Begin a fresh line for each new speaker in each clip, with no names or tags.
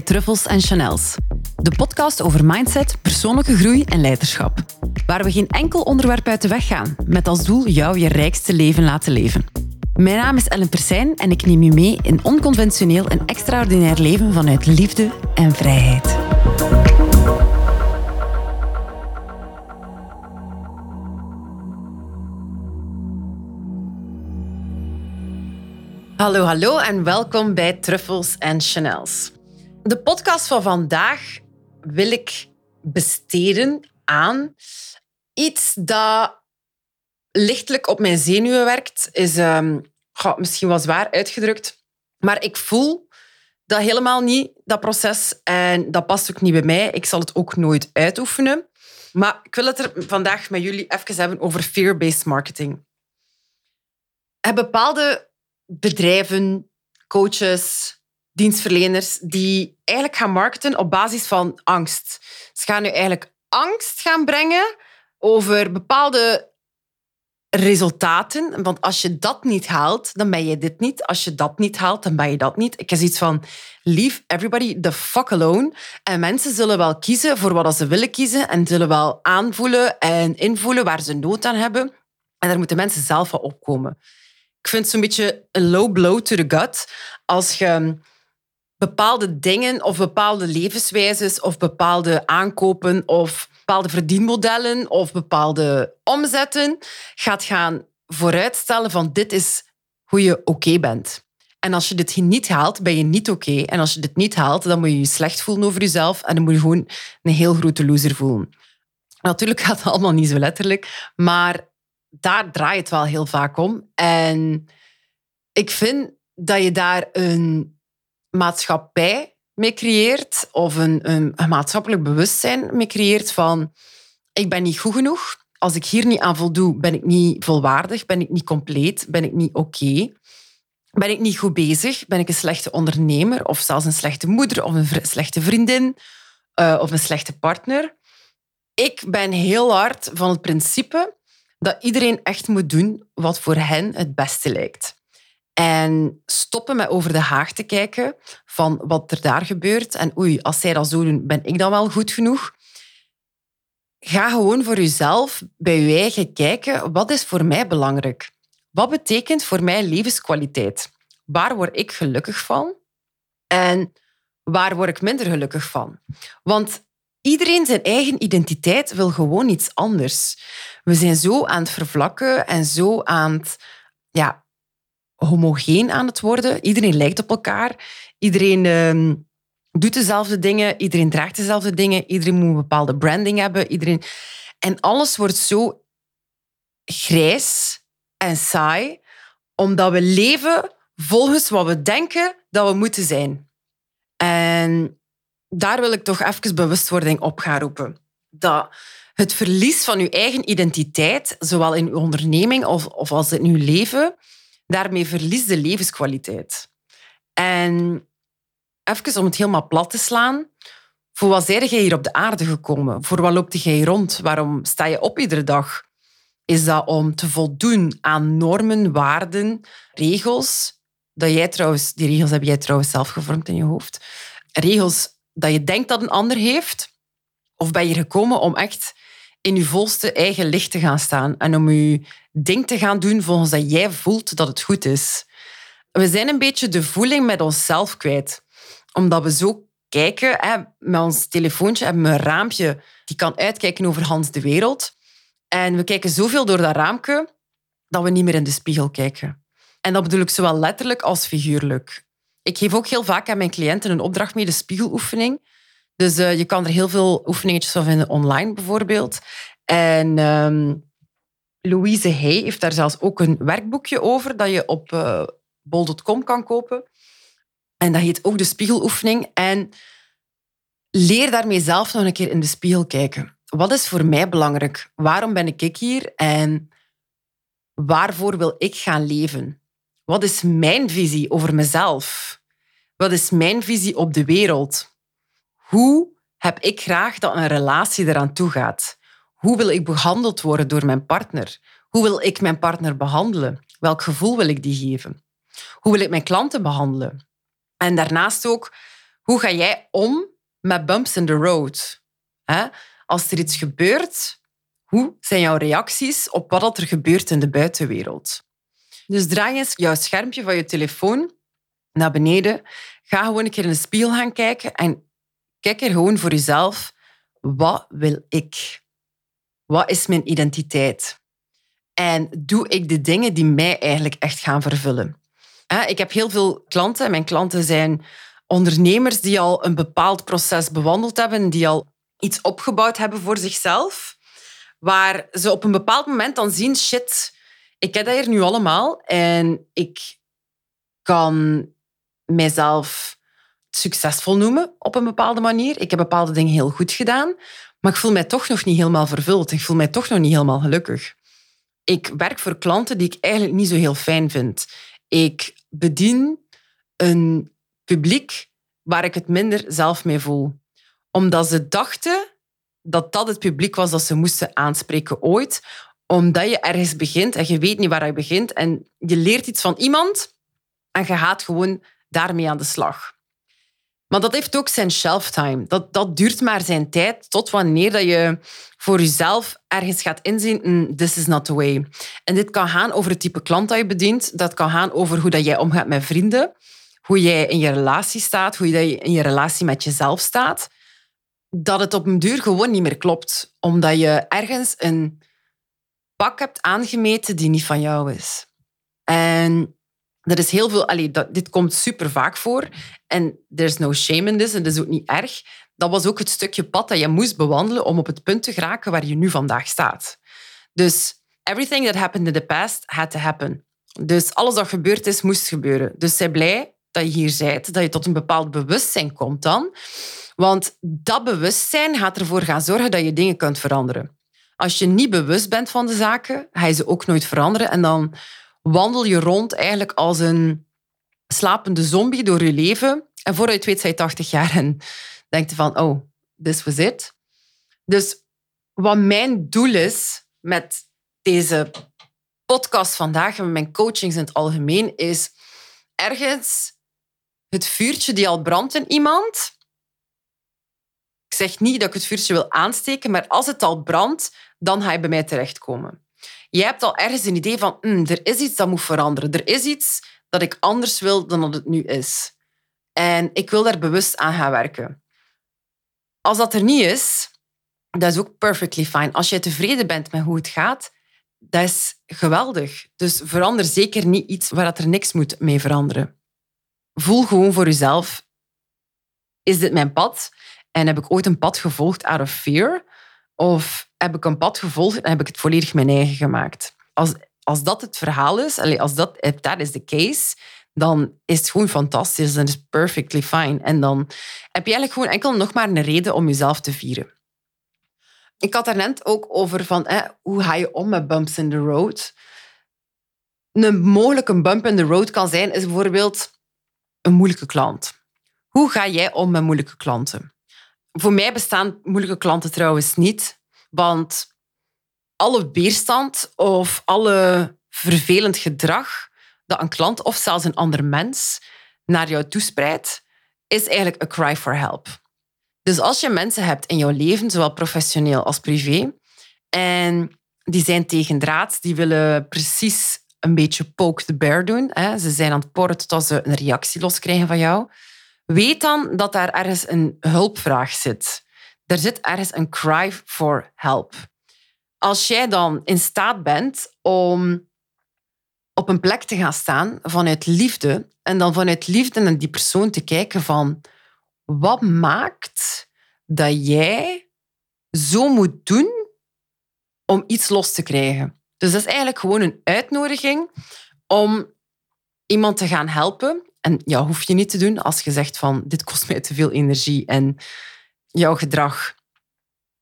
Truffles en Chanels. De podcast over mindset, persoonlijke groei en leiderschap. Waar we geen enkel onderwerp uit de weg gaan, met als doel jou je rijkste leven laten leven. Mijn naam is Ellen Persijn en ik neem je mee in onconventioneel en extraordinair leven vanuit liefde en vrijheid. Hallo, hallo en welkom bij Truffles en Chanels. De podcast van vandaag wil ik besteden aan iets dat lichtelijk op mijn zenuwen werkt. Is um, misschien wel zwaar uitgedrukt, maar ik voel dat helemaal niet, dat proces. En dat past ook niet bij mij. Ik zal het ook nooit uitoefenen. Maar ik wil het er vandaag met jullie even hebben over fear-based marketing. Er bepaalde bedrijven, coaches, dienstverleners die eigenlijk gaan marketen op basis van angst. Ze gaan nu eigenlijk angst gaan brengen over bepaalde resultaten. Want als je dat niet haalt, dan ben je dit niet. Als je dat niet haalt, dan ben je dat niet. Ik heb iets van, leave everybody the fuck alone. En mensen zullen wel kiezen voor wat ze willen kiezen en zullen wel aanvoelen en invoelen waar ze nood aan hebben. En daar moeten mensen zelf van opkomen. Ik vind het zo'n beetje een low blow to the gut als je bepaalde dingen of bepaalde levenswijzes of bepaalde aankopen of bepaalde verdienmodellen of bepaalde omzetten gaat gaan vooruitstellen van dit is hoe je oké bent. En als je dit niet haalt, ben je niet oké. En als je dit niet haalt, dan moet je je slecht voelen over jezelf en dan moet je gewoon een heel grote loser voelen. Natuurlijk gaat het allemaal niet zo letterlijk, maar daar draait het wel heel vaak om. En ik vind dat je daar een maatschappij mee creëert of een, een, maatschappelijk bewustzijn mee creëert van ik ben niet goed genoeg. Als ik hier niet aan voldoe, ben ik niet volwaardig, ben ik niet compleet, ben ik niet oké. Ben ik niet goed bezig? Ben ik een slechte ondernemer of zelfs een slechte moeder of een slechte vriendin uh, of een slechte partner? Ik ben heel hard van het principe dat iedereen echt moet doen wat voor hen het beste lijkt. En stoppen met over de haag te kijken van wat er daar gebeurt. En oei, als zij dat zo doen, ben ik dan wel goed genoeg? Ga gewoon voor jezelf bij je eigen kijken. Wat is voor mij belangrijk? Wat betekent voor mij levenskwaliteit? Waar word ik gelukkig van? En waar word ik minder gelukkig van? Want iedereen zijn eigen identiteit wil gewoon iets anders. We zijn zo aan het vervlakken en zo aan het ja, homogeen aan het worden. Iedereen lijkt op elkaar. Iedereen uh, doet dezelfde dingen. Iedereen draagt dezelfde dingen. Iedereen moet een bepaalde branding hebben. Iedereen... En alles wordt zo grijs en saai, omdat we leven volgens wat we denken dat we moeten zijn. En daar wil ik toch even bewustwording op gaan roepen. Dat het verlies van je eigen identiteit, zowel in uw onderneming of, of als in uw leven, Daarmee verliest de levenskwaliteit. En even om het helemaal plat te slaan. Voor wat zijn jij hier op de aarde gekomen? Voor wat loopt jij rond? Waarom sta je op iedere dag? Is dat om te voldoen aan normen, waarden, regels? Dat jij trouwens, die regels heb jij trouwens zelf gevormd in je hoofd. Regels dat je denkt dat een ander heeft? Of ben je gekomen om echt in je volste eigen licht te gaan staan en om je ding te gaan doen volgens dat jij voelt dat het goed is. We zijn een beetje de voeling met onszelf kwijt. Omdat we zo kijken, hè, met ons telefoontje we een raampje die kan uitkijken over Hans de wereld. En we kijken zoveel door dat raampje dat we niet meer in de spiegel kijken. En dat bedoel ik zowel letterlijk als figuurlijk. Ik geef ook heel vaak aan mijn cliënten een opdracht mee, de spiegeloefening. Dus uh, je kan er heel veel oefeningetjes van vinden online bijvoorbeeld. En um, Louise Hay heeft daar zelfs ook een werkboekje over dat je op uh, bol.com kan kopen. En dat heet ook de spiegeloefening. En leer daarmee zelf nog een keer in de spiegel kijken. Wat is voor mij belangrijk? Waarom ben ik hier? En waarvoor wil ik gaan leven? Wat is mijn visie over mezelf? Wat is mijn visie op de wereld? Hoe heb ik graag dat een relatie eraan toe gaat? Hoe wil ik behandeld worden door mijn partner? Hoe wil ik mijn partner behandelen? Welk gevoel wil ik die geven? Hoe wil ik mijn klanten behandelen? En daarnaast ook, Hoe ga jij om met bumps in the road? Als er iets gebeurt, hoe zijn jouw reacties op wat er gebeurt in de buitenwereld? Dus draai eens jouw schermpje van je telefoon naar beneden. Ga gewoon een keer in de spiegel gaan kijken en kijk er gewoon voor jezelf. Wat wil ik? Wat is mijn identiteit? En doe ik de dingen die mij eigenlijk echt gaan vervullen? Ik heb heel veel klanten. Mijn klanten zijn ondernemers die al een bepaald proces bewandeld hebben, die al iets opgebouwd hebben voor zichzelf, waar ze op een bepaald moment dan zien, shit, ik heb dat hier nu allemaal en ik kan mijzelf succesvol noemen op een bepaalde manier. Ik heb bepaalde dingen heel goed gedaan, maar ik voel mij toch nog niet helemaal vervuld. Ik voel mij toch nog niet helemaal gelukkig. Ik werk voor klanten die ik eigenlijk niet zo heel fijn vind. Ik bedien een publiek waar ik het minder zelf mee voel. Omdat ze dachten dat dat het publiek was dat ze moesten aanspreken ooit. Omdat je ergens begint en je weet niet waar je begint. En je leert iets van iemand en je gaat gewoon daarmee aan de slag. Maar dat heeft ook zijn shelf time. Dat, dat duurt maar zijn tijd tot wanneer dat je voor jezelf ergens gaat inzien, mm, this is not the way. En dit kan gaan over het type klant dat je bedient. Dat kan gaan over hoe dat jij omgaat met vrienden. Hoe jij in je relatie staat. Hoe je in je relatie met jezelf staat. Dat het op een duur gewoon niet meer klopt. Omdat je ergens een pak hebt aangemeten die niet van jou is. En er is heel veel, allee, dat, dit komt super vaak voor. En there's no shame in this, en dat is ook niet erg. Dat was ook het stukje pad dat je moest bewandelen om op het punt te geraken waar je nu vandaag staat. Dus everything that happened in the past had to happen. Dus alles wat gebeurd is, moest gebeuren. Dus zij blij dat je hier bent, dat je tot een bepaald bewustzijn komt dan. Want dat bewustzijn gaat ervoor gaan zorgen dat je dingen kunt veranderen. Als je niet bewust bent van de zaken, ga je ze ook nooit veranderen. En dan wandel je rond eigenlijk als een slapende zombie door je leven. En vooruit weet, zijn je 80 jaar en denk je van, oh, this was it. Dus wat mijn doel is met deze podcast vandaag en met mijn coachings in het algemeen, is ergens het vuurtje die al brandt in iemand. Ik zeg niet dat ik het vuurtje wil aansteken, maar als het al brandt, dan ga je bij mij terechtkomen. Je hebt al ergens een idee van, mm, er is iets dat moet veranderen. Er is iets dat ik anders wil dan dat het nu is. En ik wil daar bewust aan gaan werken. Als dat er niet is, dat is ook perfectly fine. Als jij tevreden bent met hoe het gaat, dat is geweldig. Dus verander zeker niet iets waar dat er niks moet mee veranderen. Voel gewoon voor jezelf, is dit mijn pad? En heb ik ooit een pad gevolgd out of fear? Of heb ik een pad gevolgd en heb ik het volledig mijn eigen gemaakt? Als, als dat het verhaal is, als dat, dat is de case, dan is het gewoon fantastisch. Dan is het perfectly fine. En dan heb je eigenlijk gewoon enkel nog maar een reden om jezelf te vieren. Ik had net ook over van, hoe ga je om met bumps in the road? Een mogelijke bump in the road kan zijn, is bijvoorbeeld een moeilijke klant. Hoe ga jij om met moeilijke klanten? Voor mij bestaan moeilijke klanten trouwens niet, want alle weerstand of alle vervelend gedrag dat een klant of zelfs een ander mens naar jou toespreidt, is eigenlijk een cry for help. Dus als je mensen hebt in jouw leven, zowel professioneel als privé, en die zijn tegen draad, die willen precies een beetje poke the bear doen. Hè. Ze zijn aan het porren tot ze een reactie loskrijgen van jou. Weet dan dat daar ergens een hulpvraag zit. Er zit ergens een cry for help. Als jij dan in staat bent om op een plek te gaan staan vanuit liefde en dan vanuit liefde naar die persoon te kijken van wat maakt dat jij zo moet doen om iets los te krijgen. Dus dat is eigenlijk gewoon een uitnodiging om iemand te gaan helpen. En ja, hoef je niet te doen als je zegt van dit kost mij te veel energie en jouw gedrag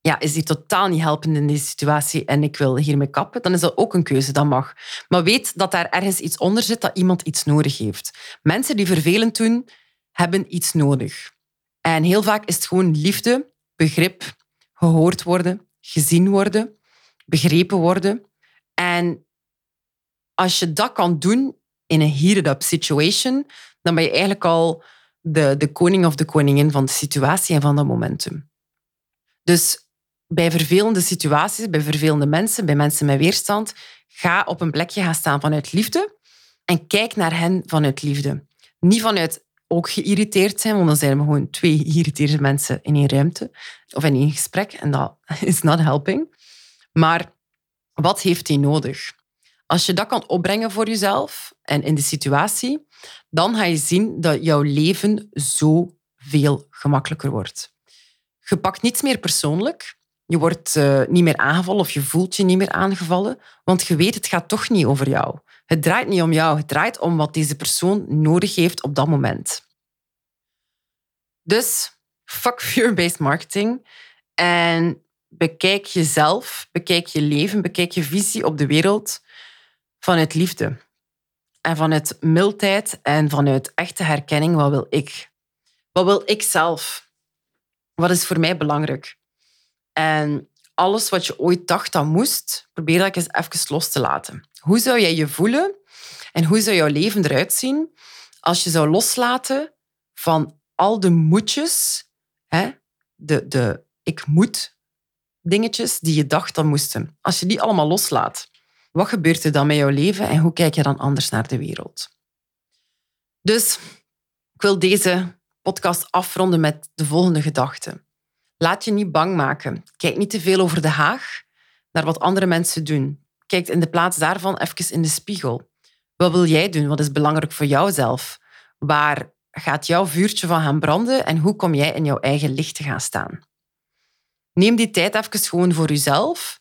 ja, is die totaal niet helpend in deze situatie en ik wil hiermee kappen, dan is dat ook een keuze, dat mag. Maar weet dat daar ergens iets onder zit, dat iemand iets nodig heeft. Mensen die vervelend doen, hebben iets nodig. En heel vaak is het gewoon liefde, begrip, gehoord worden, gezien worden, begrepen worden. En als je dat kan doen in een heated up situation, dan ben je eigenlijk al de, de koning of de koningin van de situatie en van dat momentum. Dus bij vervelende situaties, bij vervelende mensen, bij mensen met weerstand, ga op een plekje gaan staan vanuit liefde en kijk naar hen vanuit liefde. Niet vanuit ook geïrriteerd zijn, want dan zijn we gewoon twee geïrriteerde mensen in één ruimte of in één gesprek en dat is not helping. Maar wat heeft hij nodig? Als je dat kan opbrengen voor jezelf en in de situatie, dan ga je zien dat jouw leven zo veel gemakkelijker wordt. Je pakt niets meer persoonlijk. Je wordt uh, niet meer aangevallen of je voelt je niet meer aangevallen, want je weet het gaat toch niet over jou. Het draait niet om jou, het draait om wat deze persoon nodig heeft op dat moment. Dus fuck fear-based marketing en bekijk jezelf, bekijk je leven, bekijk je visie op de wereld vanuit liefde. En vanuit mildheid en vanuit echte herkenning, wat wil ik? Wat wil ik zelf? Wat is voor mij belangrijk? En alles wat je ooit dacht dat moest, probeer dat eens even los te laten. Hoe zou jij je voelen en hoe zou jouw leven eruit zien als je zou loslaten van al de moetjes, hè, de, de ik moet dingetjes die je dacht dat moesten. Als je die allemaal loslaat, wat gebeurt er dan met jouw leven en hoe kijk je dan anders naar de wereld? Dus ik wil deze podcast afronden met de volgende gedachte. Laat je niet bang maken. Kijk niet te veel over de haag naar wat andere mensen doen. Kijk in de plaats daarvan even in de spiegel. Wat wil jij doen? Wat is belangrijk voor jouzelf? Waar gaat jouw vuurtje van gaan branden en hoe kom jij in jouw eigen licht te gaan staan? Neem die tijd even gewoon voor jezelf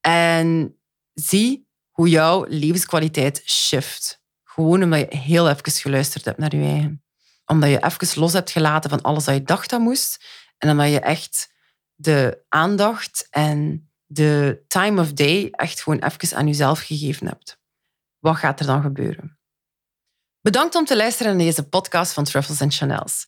en zie hoe jouw levenskwaliteit shift. Gewoon omdat je heel even geluisterd hebt naar je eigen. Omdat je even los hebt gelaten van alles dat je dacht dat moest. En omdat je echt de aandacht en de time of day echt gewoon even aan jezelf gegeven hebt. Wat gaat er dan gebeuren? Bedankt om te luisteren naar deze podcast van Truffles and Chanels.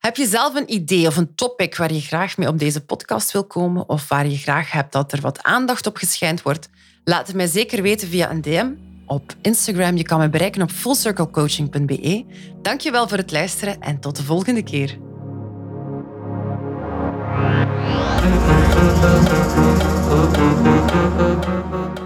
Heb je zelf een idee of een topic waar je graag mee op deze podcast wil komen of waar je graag hebt dat er wat aandacht op geschijnd wordt? Laat het mij zeker weten via een DM op Instagram. Je kan me bereiken op fullcirclecoaching.be. Dankjewel voor het luisteren en tot de volgende keer.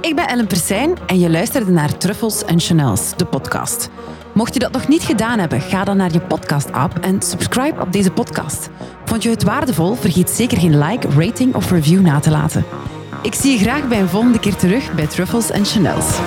Ik ben Ellen Persijn en je luisterde naar Truffles en Chanels, de podcast. Mocht je dat nog niet gedaan hebben, ga dan naar je podcast-app en subscribe op deze podcast. Vond je het waardevol? Vergeet zeker geen like, rating of review na te laten. Ik zie je graag bij een volgende keer terug bij Truffles en Chanels.